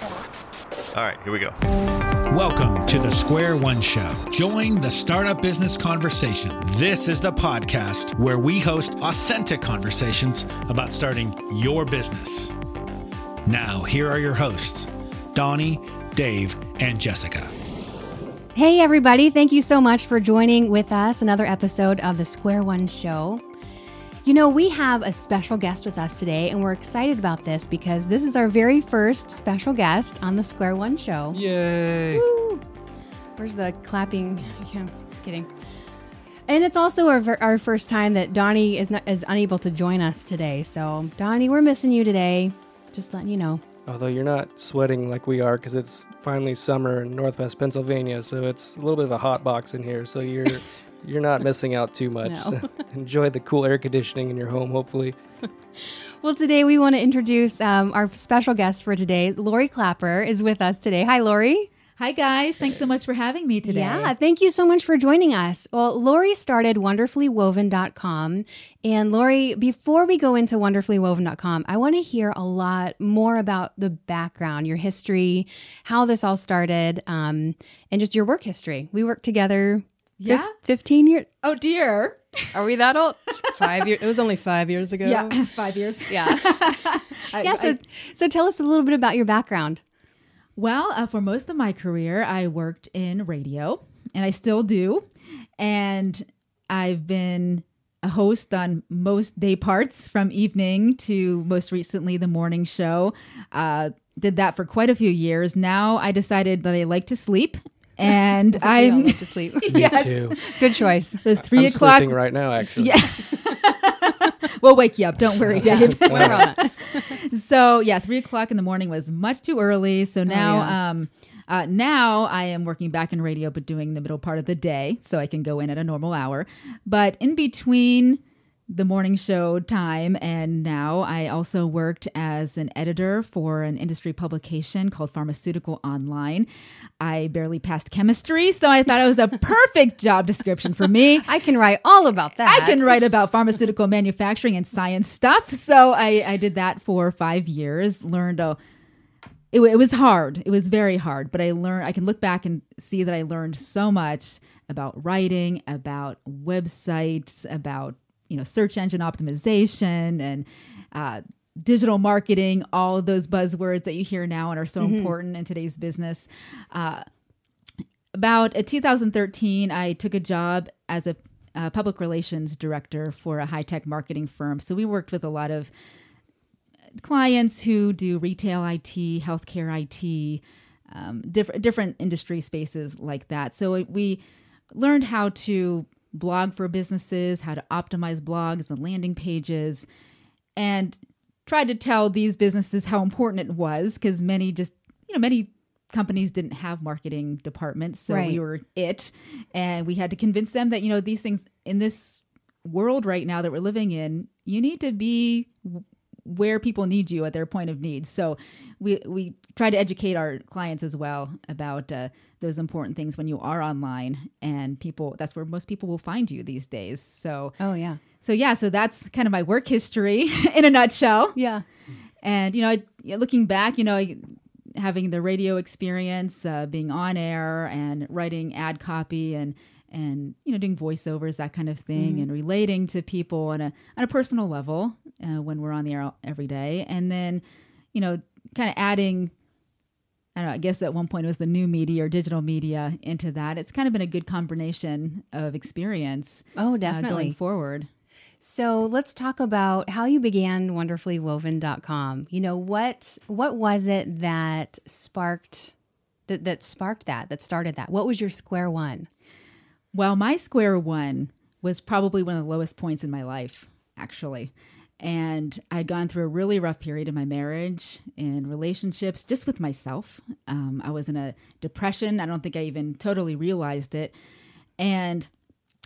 All right, here we go. Welcome to the Square One Show. Join the startup business conversation. This is the podcast where we host authentic conversations about starting your business. Now, here are your hosts, Donnie, Dave, and Jessica. Hey, everybody. Thank you so much for joining with us. Another episode of the Square One Show. You know, we have a special guest with us today, and we're excited about this because this is our very first special guest on the Square One Show. Yay. Woo! Where's the clapping? Yeah, kidding. And it's also our, our first time that Donnie is, not, is unable to join us today. So, Donnie, we're missing you today. Just letting you know. Although you're not sweating like we are because it's finally summer in Northwest Pennsylvania, so it's a little bit of a hot box in here. So you're you're not missing out too much. No. Enjoy the cool air conditioning in your home, hopefully. Well, today we want to introduce um, our special guest for today. Lori Clapper is with us today. Hi, Lori. Hi, guys. Thanks so much for having me today. Yeah, thank you so much for joining us. Well, Lori started wonderfullywoven.com. And Lori, before we go into wonderfullywoven.com, I want to hear a lot more about the background, your history, how this all started, um, and just your work history. We worked together fif- Yeah? 15 years. Oh, dear. Are we that old? five years. It was only five years ago. Yeah, five years. Yeah. I- yeah. So, I- so tell us a little bit about your background. well, uh, for most of my career, I worked in radio, and I still do. And I've been a host on most day parts from evening to most recently the morning show. Uh, did that for quite a few years. Now I decided that I like to sleep. And We I'm like to sleep. yes, too. Good choice. those 3 I'm o'clock. sleeping right now, actually. Yeah. we'll wake you up. Don't worry, Dave. We're on it. so yeah, three o'clock in the morning was much too early. So now, yeah. um, uh, now I am working back in radio, but doing the middle part of the day, so I can go in at a normal hour. But in between the morning show time and now, I also worked as an editor for an industry publication called Pharmaceutical Online. I barely passed chemistry, so I thought it was a perfect job description for me. I can write all about that. I can write about pharmaceutical manufacturing and science stuff. So I, I did that for five years. Learned a. It, it was hard. It was very hard, but I learned. I can look back and see that I learned so much about writing, about websites, about you know search engine optimization and uh, digital marketing. All of those buzzwords that you hear now and are so important in today's business. Uh, about uh, 2013, I took a job as a uh, public relations director for a high tech marketing firm. So we worked with a lot of clients who do retail IT, healthcare IT, um, different different industry spaces like that. So it, we learned how to blog for businesses, how to optimize blogs and landing pages, and tried to tell these businesses how important it was because many just you know many companies didn't have marketing departments so Right. we were it and we had to convince them that you know these things in this world right now that we're living in you need to be where people need you at their point of need so we we try to educate our clients as well about uh, those important things when you are online and people that's where most people will find you these days so Oh yeah. so yeah so that's kind of my work history in a nutshell Yeah. and you know, I, looking back, you know, I- having the radio experience, uh, being on air and writing ad copy and and you know doing voiceovers, that kind of thing, and relating to people on a on a personal level uh, when we're on the air every day, and then you know, kind of adding. I don't know. I guess at one point it was the new media or digital media into that. It's kind of been a good combination of experience Oh, uh, definitely. going forward. So let's talk about how you began wonderfullywoven.com. You know, what what was it that sparked that, that sparked that, that started that? What was your square one? Well, my square one was probably one of the lowest points in my life, actually. And I'd gone through a really rough period in my marriage and relationships, just with myself. Um, I was in a depression. I don't think I even totally realized it. And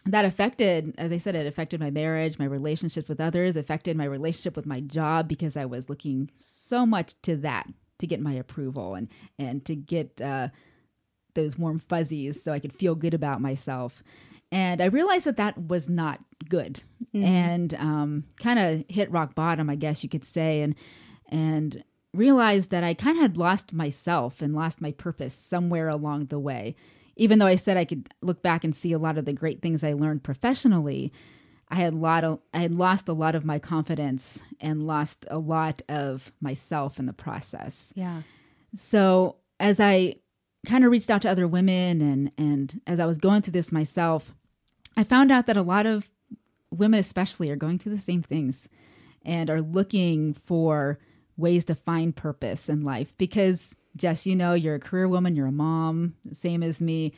that affected, as I said, it affected my marriage, my relationships with others, affected my relationship with my job because I was looking so much to that to get my approval and and to get uh, those warm fuzzies so I could feel good about myself. And I realized that that was not good, and um, kind of hit rock bottom, I guess you could say. And and realized that I kind of had lost myself and lost my purpose somewhere along the way. Even though I said I could look back and see a lot of the great things I learned professionally, I had a lot of I had lost a lot of my confidence and lost a lot of myself in the process. Yeah. So as I kind of reached out to other women and and as I was going through this myself, I found out that a lot of women especially are going through the same things and are looking for ways to find purpose in life because Jess, you know, you're a career woman, you're a mom, same as me.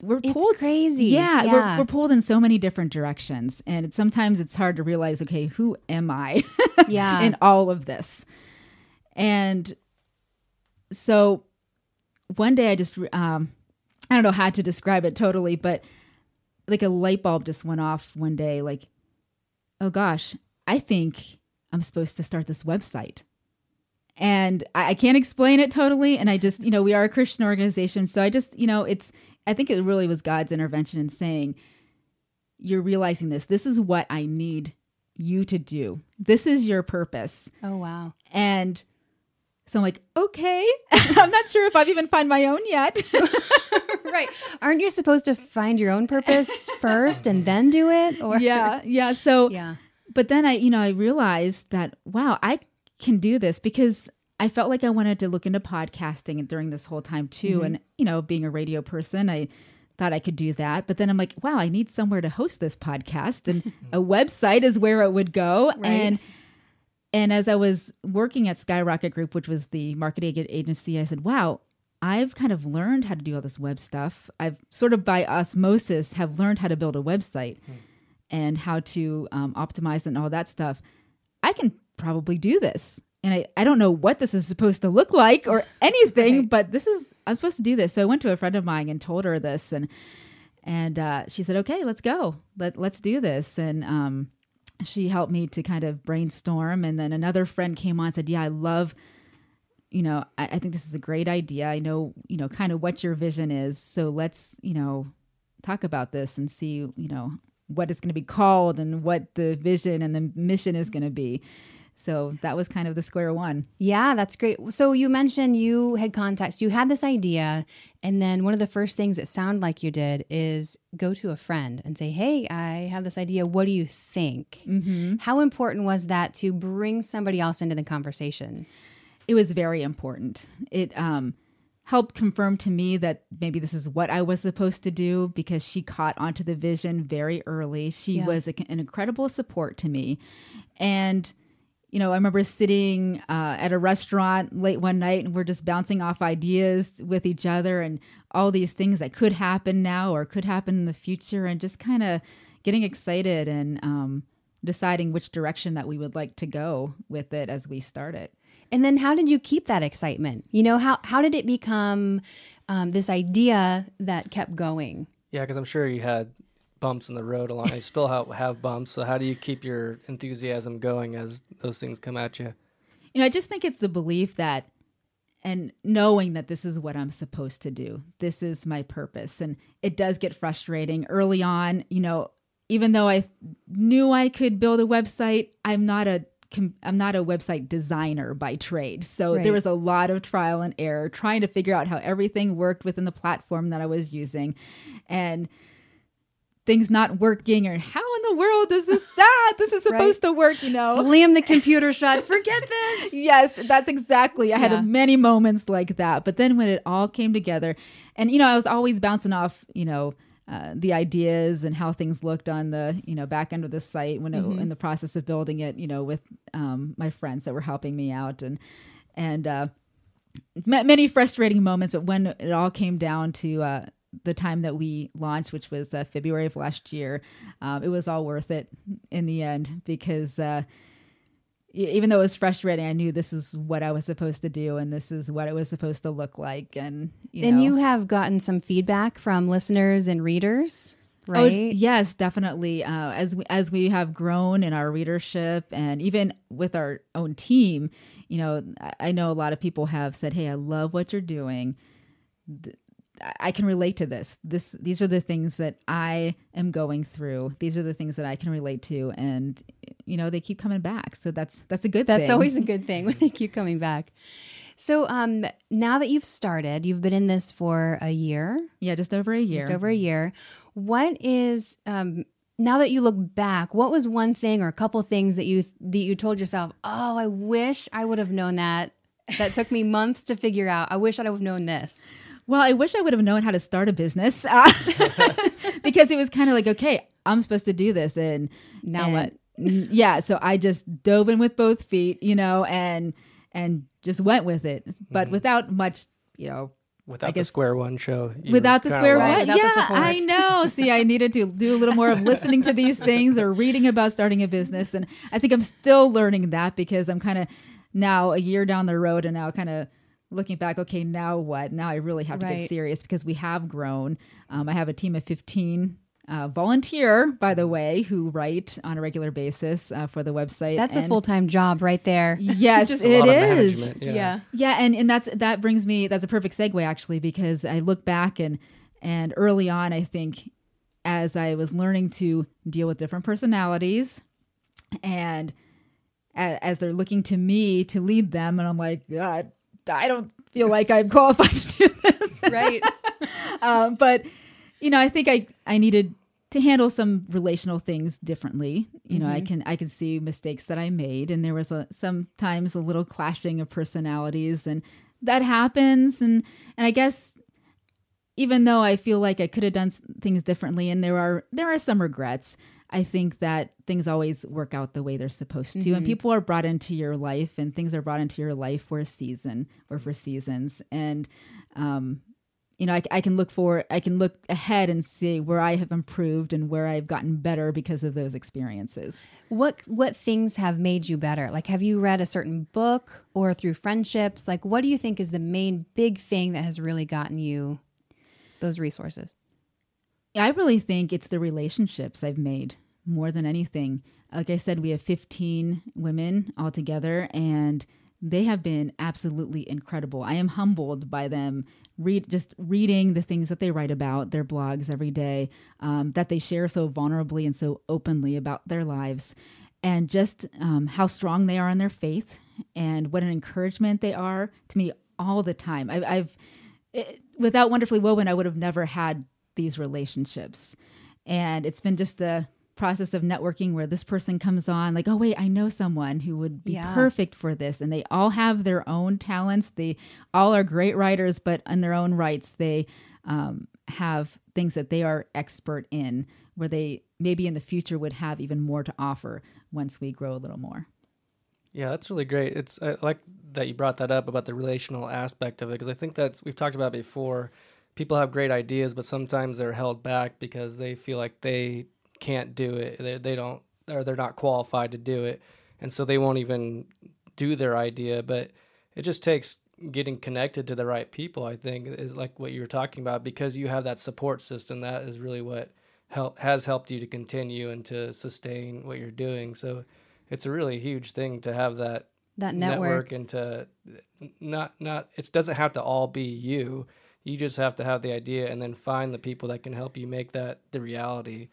We're It's pulled crazy. Yeah, Yeah. We're, we're pulled in so many different directions, and sometimes it's hard to realize, okay, who am I? Yeah. in all of this, and so one day I just, um, I don't know how to describe it totally, but like a light bulb just went off one day. Like, oh gosh, I think I'm supposed to start this website. And I, I can't explain it totally. And I just, you know, we are a Christian organization. So I just, you know, it's, I think it really was God's intervention in saying, you're realizing this. This is what I need you to do. This is your purpose. oh wow. And so I'm like, okay. I'm not sure if I've even found my own yet. right. Aren't you supposed to find your own purpose first and then do it? Or yeah. Yeah. So, Yeah. but then I, you know, I realized that, wow, I can do this because I felt like I wanted to look into podcasting during this whole time too. Mm-hmm. And, you know, being a radio person, I thought I could do that. But then I'm like, wow, I need somewhere to host this podcast and a website is where it would go. Right. And, and as I was working at Skyrocket Group, which was the marketing agency, I said, wow, I've kind of learned how to do all this web stuff. I've sort of by osmosis have learned how to build a website and how to um, optimize and all that stuff. I can probably do this. And I, I don't know what this is supposed to look like or anything, Right. but this is, I'm supposed to do this. So I went to a friend of mine and told her this and, and uh, she said, okay, let's go. Let, let's do this. And um, she helped me to kind of brainstorm. And then another friend came on and said, yeah, I love, you know, I, I think this is a great idea. I know, you know, kind of what your vision is. So let's, you know, talk about this and see, you know, what it's going to be called and what the vision and the mission is going to be. So that was kind of the square one. Yeah, that's great. So you mentioned you had contacts, you had this idea, and then one of the first things it sounded like you did is go to a friend and say, "Hey, I have this idea. What do you think?" Mm-hmm. How important was that to bring somebody else into the conversation? It was very important. It um, helped confirm to me that maybe this is what I was supposed to do because she caught onto the vision very early. She Yeah. was a, an incredible support to me. And, you know, I remember sitting uh, at a restaurant late one night and we're just bouncing off ideas with each other and all these things that could happen now or could happen in the future and just kind of getting excited and um, deciding which direction that we would like to go with it as we start it. And then how did you keep that excitement? You know, how how did it become um, this idea that kept going? Yeah, because I'm sure you had bumps in the road along. I still have, have bumps. So how do you keep your enthusiasm going as those things come at you? You know, I just think it's the belief that and knowing that this is what I'm supposed to do. This is my purpose. And it does get frustrating early on, you know, even though I knew I could build a website, I'm not a com- I'm not a website designer by trade. So Right. there was a lot of trial and error trying to figure out how everything worked within the platform that I was using. And things not working or how in the world does this that this is Right. supposed to work, you know? Slam the computer shut. Forget this. yes, that's exactly. I had Yeah. many moments like that. But then when it all came together, and you know, I was always bouncing off, you know, uh, the ideas and how things looked on the you know back end of the site when it, in the process of building it, you know, with um, my friends that were helping me out and and uh, ma- many frustrating moments. But when it all came down to uh, the time that we launched, which was uh, February of last year, um, it was all worth it in the end because. Uh, even though it was frustrating, I knew this is what I was supposed to do and this is what it was supposed to look like. And you and know, you have gotten some feedback from listeners and readers, Oh, right? yes, definitely. Uh, as we as we have grown in our readership and even with our own team, you know, I, I know a lot of people have said, "Hey, I love what you're doing." Th- I can relate to this. This these are the things that I am going through. These are the things that I can relate to, and you know they keep coming back. So that's that's a good. That's thing. always a good thing when they keep coming back. So um, now that you've started, you've been in this for a year, yeah, just over a year. just over a year. What is um, now that you look back? What was one thing or a couple things that you that you told yourself? Oh, I wish I would have known that. That took me months to figure out. I wish I'd have known this. Well, I wish I would have known how to start a business uh, because it was kind of like, okay, I'm supposed to do this, and Now and- what? Yeah, so I just dove in with both feet, you know, and and just went with it, but without much, you know, Without the Square One show. without the square one. lost. Yeah. I know. See, I needed to do a little more of listening to these things or reading about starting a business, and I think I'm still learning that because I'm kind of now a year down the road, and now kind of looking back. Okay, now what? Now I really have to Right. get serious because we have grown. Um, I have a team of 15. Uh, volunteer, by the way, who write on a regular basis uh, for the website. That's a full time job right there. Yes, Just it a lot of management. Yeah. Yeah. Yeah, and and that's that brings me that's a perfect segue actually because I look back and and early on I think as I was learning to deal with different personalities and a- as they're looking to me to lead them and I'm like god I don't feel like I'm qualified to do this. Right. um, but you know, I think I I needed to handle some relational things differently. You know, I can I can see mistakes that I made, and there was a sometimes a little clashing of personalities, and that happens. And and I guess even though I feel like I could have done things differently, and there are there are some regrets. I think that things always work out the way they're supposed to, and people are brought into your life, and things are brought into your life for a season or for seasons, and um, you know, I, I can look for, I can look ahead and see where I have improved and where I've gotten better because of those experiences. What what things have made you better? Like have you read a certain book or through friendships? Like what do you think is the main big thing that has really gotten you those resources? I really think it's the relationships I've made more than anything. Like I said, we have 15 women all together, and they have been absolutely incredible. I am humbled by them. Read just reading the things that they write about, their blogs every day, um, that they share so vulnerably and so openly about their lives, and just um, how strong they are in their faith, and what an encouragement they are to me all the time. I, I've it, without wonderfully woven, I would have never had these relationships. And it's been just a process of networking where this person comes on, like, oh, wait, I know someone who would be Yeah. perfect for this. And they all have their own talents. They all are great writers, but in their own rights, they um, have things that they are expert in where they maybe in the future would have even more to offer once we grow a little more. Yeah, that's really great. It's I like that you brought that up about the relational aspect of it because I think that's we've talked about before. People have great ideas, but sometimes they're held back because they feel like they can't do it. They, they don't or they're not qualified to do it, and so they won't even do their idea. But it just takes getting connected to the right people. I think is like what you were talking about because you have that support system. That is really what help has helped you to continue and to sustain what you're doing. So it's a really huge thing to have that That network, network. and to not not it doesn't have to all be you you just have to have the idea and then find the people that can help you make that the reality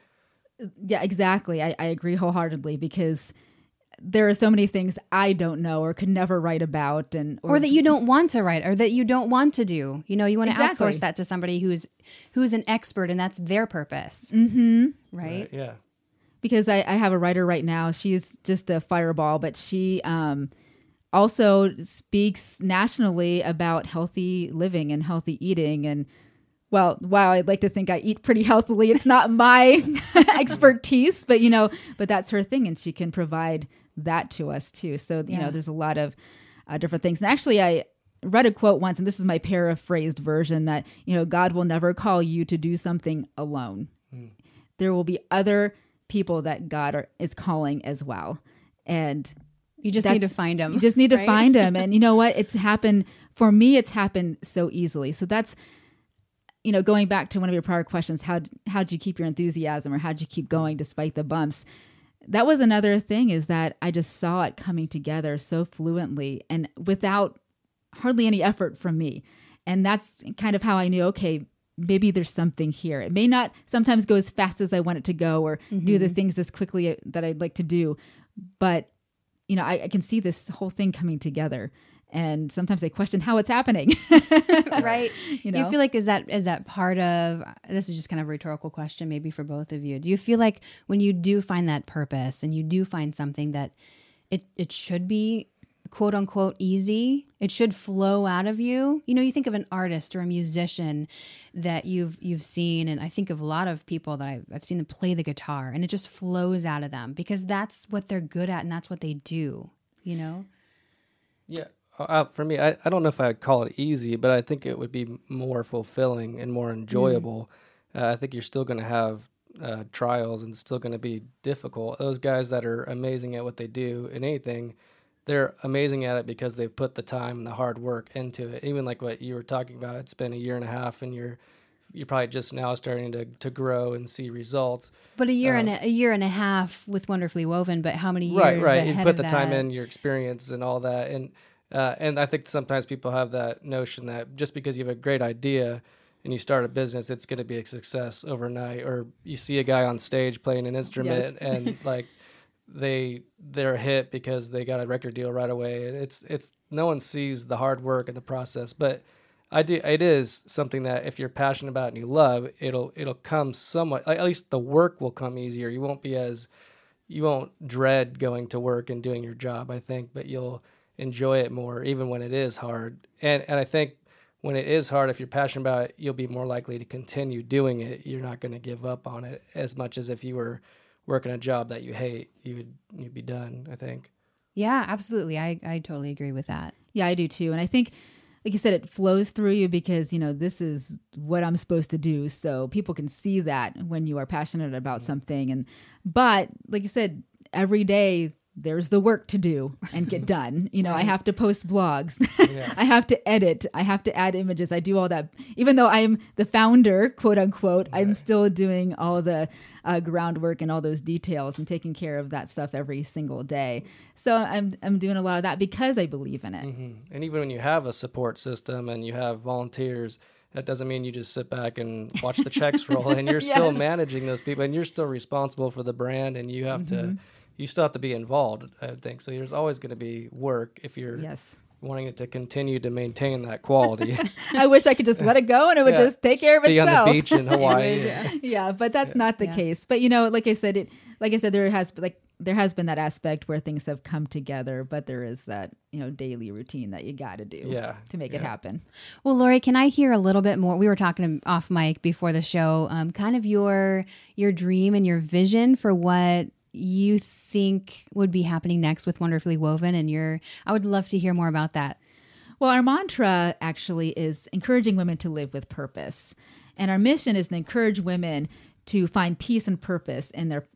Yeah, exactly. I, I agree wholeheartedly because there are so many things I don't know or could never write about, and or that you don't want to write or that you don't want to do. You know, you want to Exactly. outsource that to somebody who's who's an expert and that's their purpose. Mm-hmm. Right? yeah because I, I have a writer right now. She's just a fireball, but she um, also speaks nationally about healthy living and healthy eating. And well, wow, I'd like to think I eat pretty healthily. It's not my expertise, but you know, but that's her thing, and she can provide that to us too. So you Yeah. know, there's a lot of uh, different things. And actually, I read a quote once, and this is my paraphrased version that you know, God will never call you to do something alone. There will be other people that God are, is calling as well, and You just need to find them. you just need to right? find them. And you know what? It's happened for me. It's happened so easily. So that's, you know, going back to one of your prior questions, how how'd you keep your enthusiasm or how'd you keep going despite the bumps? That was another thing is that I just saw it coming together so fluently and without hardly any effort from me. And that's kind of how I knew, okay, maybe there's something here. It may not sometimes go as fast as I want it to go or do the mm-hmm. things as quickly that I'd like to do, but you know, I, I can see this whole thing coming together. And sometimes they question how it's happening. right. You know? you feel like is that is that part of this is just kind of a rhetorical question maybe for both of you. Do you feel like when you do find that purpose and you do find something that it it should be quote unquote easy, it should flow out of you. You know, you think of an artist or a musician that you've you've seen and I think of a lot of people that I've, I've seen them play the guitar and it just flows out of them because that's what they're good at and that's what they do, you know? Yeah. Uh, for me, I, I don't know if I'd call it easy, but I think it would be more fulfilling and more enjoyable. Uh, I think you're still going to have uh, trials and still going to be difficult. Those guys that are amazing at what they do in anything, they're amazing at it because they've put the time and the hard work into it. Even like what you were talking about, it's been a year and a half and you're you're probably just now starting to, to grow and see results. But a year Uh, and a, a year and a half with Wonderfully Woven, but how many years right right you put the time in your experience and all that and uh, and i think sometimes people have that notion that just because you have a great idea and you start a business it's going to be a success overnight or you see a guy on stage playing an instrument Yes. and like they they're hit because they got a record deal right away and it's it's no one sees the hard work and the process but I do. It is something that if you're passionate about and you love, it'll it'll come somewhat. At least the work will come easier. You won't be as you won't dread going to work and doing your job. I think, but you'll enjoy it more, even when it is hard. And and I think when it is hard, if you're passionate about it, you'll be more likely to continue doing it. You're not going to give up on it as much as if you were working a job that you hate. You would you'd be done. I think. Yeah, absolutely. I, I totally agree with that. Yeah, I do too. And I think, like you said, it flows through you because, you know, this is what I'm supposed to do. So people can see that when you are passionate about something. And, but like you said, every day there's the work to do and get done. You know, I have to post blogs, Yeah. I have to edit, I have to add images. I do all that. Even though I'm the founder, quote unquote, I'm still doing all the uh, groundwork and all those details and taking care of that stuff every single day. So I'm, I'm doing a lot of that because I believe in it. hmm And even when you have a support system and you have volunteers, that doesn't mean you just sit back and watch the checks roll. And you're still Yes. managing those people, and you're still responsible for the brand, and you have Mm-hmm. to, you still have to be involved. I think so. There's always going to be work if you're Yes. wanting it to continue to maintain that quality. I wish I could just let it go and it would Yeah, just take care of be itself. on the beach in Hawaii. yeah, but that's not the Yeah. case. But you know, like I said, it like I said, there has like there has been that aspect where things have come together, but there is that you know daily routine that you got to do Yeah, to make it happen. Well, Lori, can I hear a little bit more? We were talking off mic before the show. Um, kind of your your dream and your vision for what you think would be happening next with Wonderfully Woven, and your. I would love to hear more about that. Well, our mantra actually is encouraging women to live with purpose. And our mission is to encourage women to find peace and purpose in their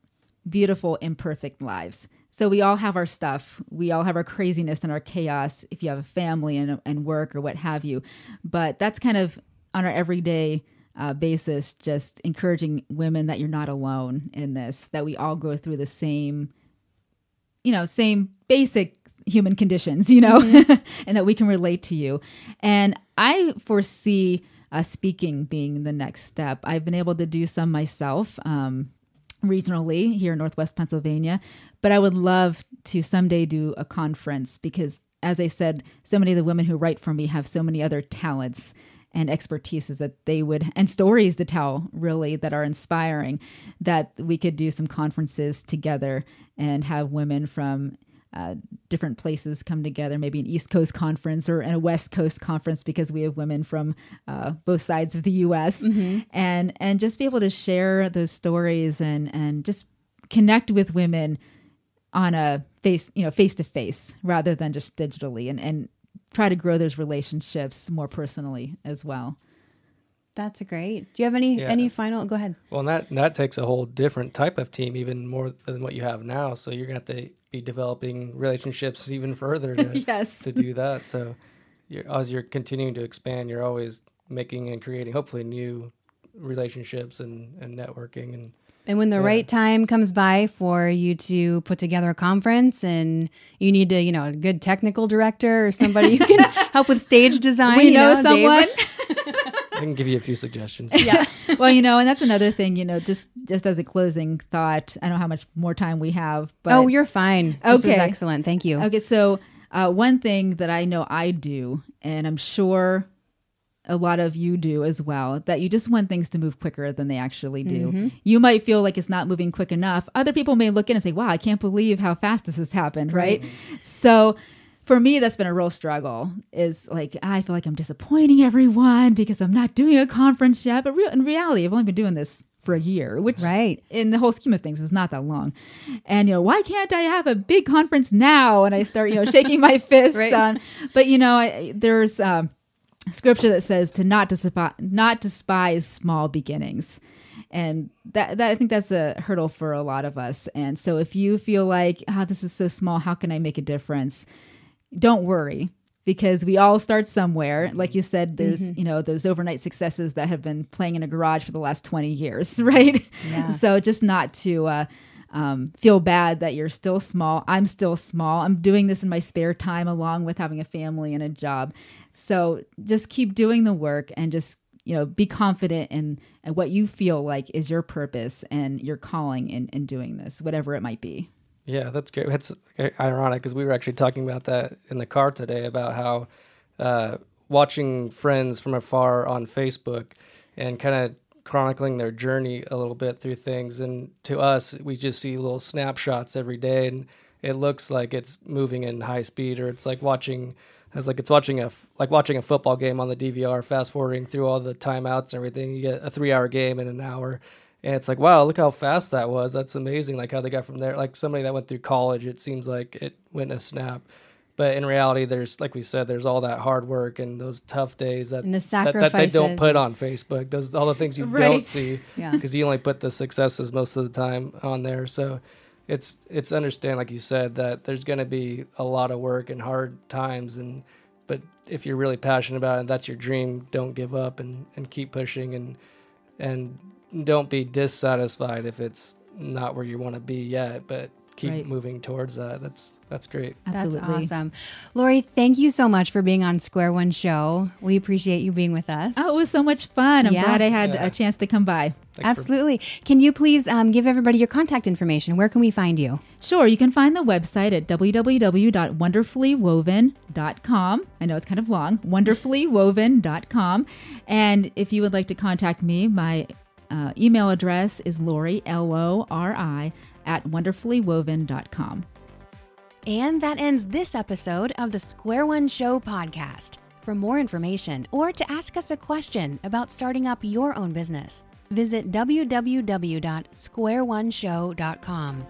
beautiful, imperfect lives. So we all have our stuff. We all have our craziness and our chaos if you have a family and, and work or what have you. But that's kind of on our everyday uh, basis, just encouraging women that you're not alone in this, that we all go through the same you know, same basic human conditions, you know, and that we can relate to you. And I foresee uh, speaking being the next step. I've been able to do some myself. Um, regionally here in northwest pennsylvania but i would love to someday do a conference because as i said so many of the women who write for me have so many other talents and expertises that they would and stories to tell really that are inspiring that we could do some conferences together and have women from uh, different places come together maybe an east coast conference or in a west coast conference because we have women from uh, both sides of the us and and just be able to share those stories and and just connect with women on a face you know face to face rather than just digitally and and try to grow those relationships more personally as well That's great. Do you have any Yeah. any final? Go ahead. Well, and that that takes a whole different type of team, even more than what you have now. So you're gonna have to be developing relationships even further to, yes to do that. So you're, as you're continuing to expand, you're always making and creating hopefully new relationships and, and networking and And when the Yeah. right time comes by for you to put together a conference and you need to, you know, a good technical director or somebody who can help with stage design, we you know, Dave- someone I can give you a few suggestions. Yeah. well, you know, and that's another thing, you know, just just as a closing thought. I don't know how much more time we have, but oh, you're fine. This is Okay. excellent. Thank you. Okay, so uh, one thing that I know I do, and I'm sure a lot of you do as well, that you just want things to move quicker than they actually do. You might feel like it's not moving quick enough. Other people may look in and say, wow, I can't believe how fast this has happened, right? So for me, that's been a real struggle. Is like I feel like I'm disappointing everyone because I'm not doing a conference yet. But real, in reality, I've only been doing this for a year, which Right. in the whole scheme of things is not that long. And you know, why can't I have a big conference now? And I start, you know, shaking my fists. Right. Um, but you know, I, there's um, scripture that says to not despise, not despise small beginnings. And that, that I think that's a hurdle for a lot of us. And so if you feel like, oh, this is so small, how can I make a difference? Don't worry because we all start somewhere. Like you said, there's, you know, those overnight successes that have been playing in a garage for the last 20 years, right? Yeah. so just not to uh, um, feel bad that you're still small. I'm still small. I'm doing this in my spare time along with having a family and a job. So just keep doing the work and just you know be confident in, in what you feel like is your purpose and your calling in, in doing this, whatever it might be. Yeah, that's great. That's ironic because we were actually talking about that in the car today about how uh, watching friends from afar on Facebook and kind of chronicling their journey a little bit through things. And to us, we just see little snapshots every day, and it looks like it's moving in high speed, or it's like watching. I was like, it's watching a f- like watching a football game on the DVR, fast forwarding through all the timeouts and everything. You get a three-hour game in an hour, and it's like, wow, look how fast that was. That's amazing. Like how they got from there. Like somebody that went through college, it seems like it went in a snap. But in reality, there's like we said, there's all that hard work and those tough days that that, that they don't put on Facebook. Those all the things you Right. don't see Yeah. because you only put the successes most of the time on there. So it's it's understand like you said that there's going to be a lot of work and hard times and but if you're really passionate about it and that's your dream, don't give up and and keep pushing and and don't be dissatisfied if it's not where you want to be yet, but keep Right. moving towards that. That's that's great. Absolutely. That's awesome. Lori, thank you so much for being on Square One Show. We appreciate you being with us. Oh, it was so much fun. I'm Yeah. glad I had Yeah. a chance to come by. Thanks for- Absolutely. Can you please um, give everybody your contact information? Where can we find you? Sure, you can find the website at www.wonderfullywoven.com. I know it's kind of long, wonderfullywoven.com. And if you would like to contact me, my uh, email address is Lori, L O R I, at wonderfullywoven.com. And that ends this episode of the Square One Show podcast. For more information or to ask us a question about starting up your own business, visit www.squareoneshow.com.